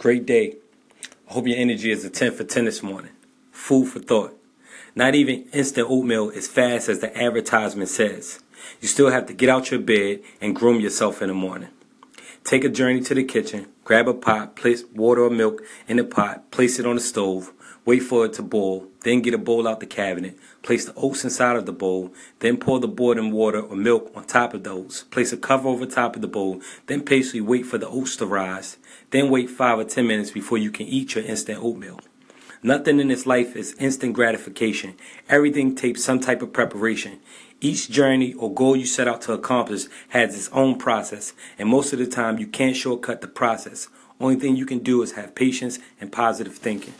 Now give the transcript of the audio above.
Great day. I hope your energy is a 10 for 10 this morning. Food for thought. Not even instant oatmeal is fast as the advertisement says. You still have to get out your bed and groom yourself in the morning. Take a journey to the kitchen, grab a pot, place water or milk in the pot, place it on the stove, wait for it to boil, then get a bowl out the cabinet, place the oats inside of the bowl, then pour the boiling water or milk on top of those, place a cover over top of the bowl, then patiently wait for the oats to rise, then wait 5 or 10 minutes before you can eat your instant oatmeal. Nothing in this life is instant gratification. Everything takes some type of preparation. Each journey or goal you set out to accomplish has its own process, and most of the time you can't shortcut the process. Only thing you can do is have patience and positive thinking.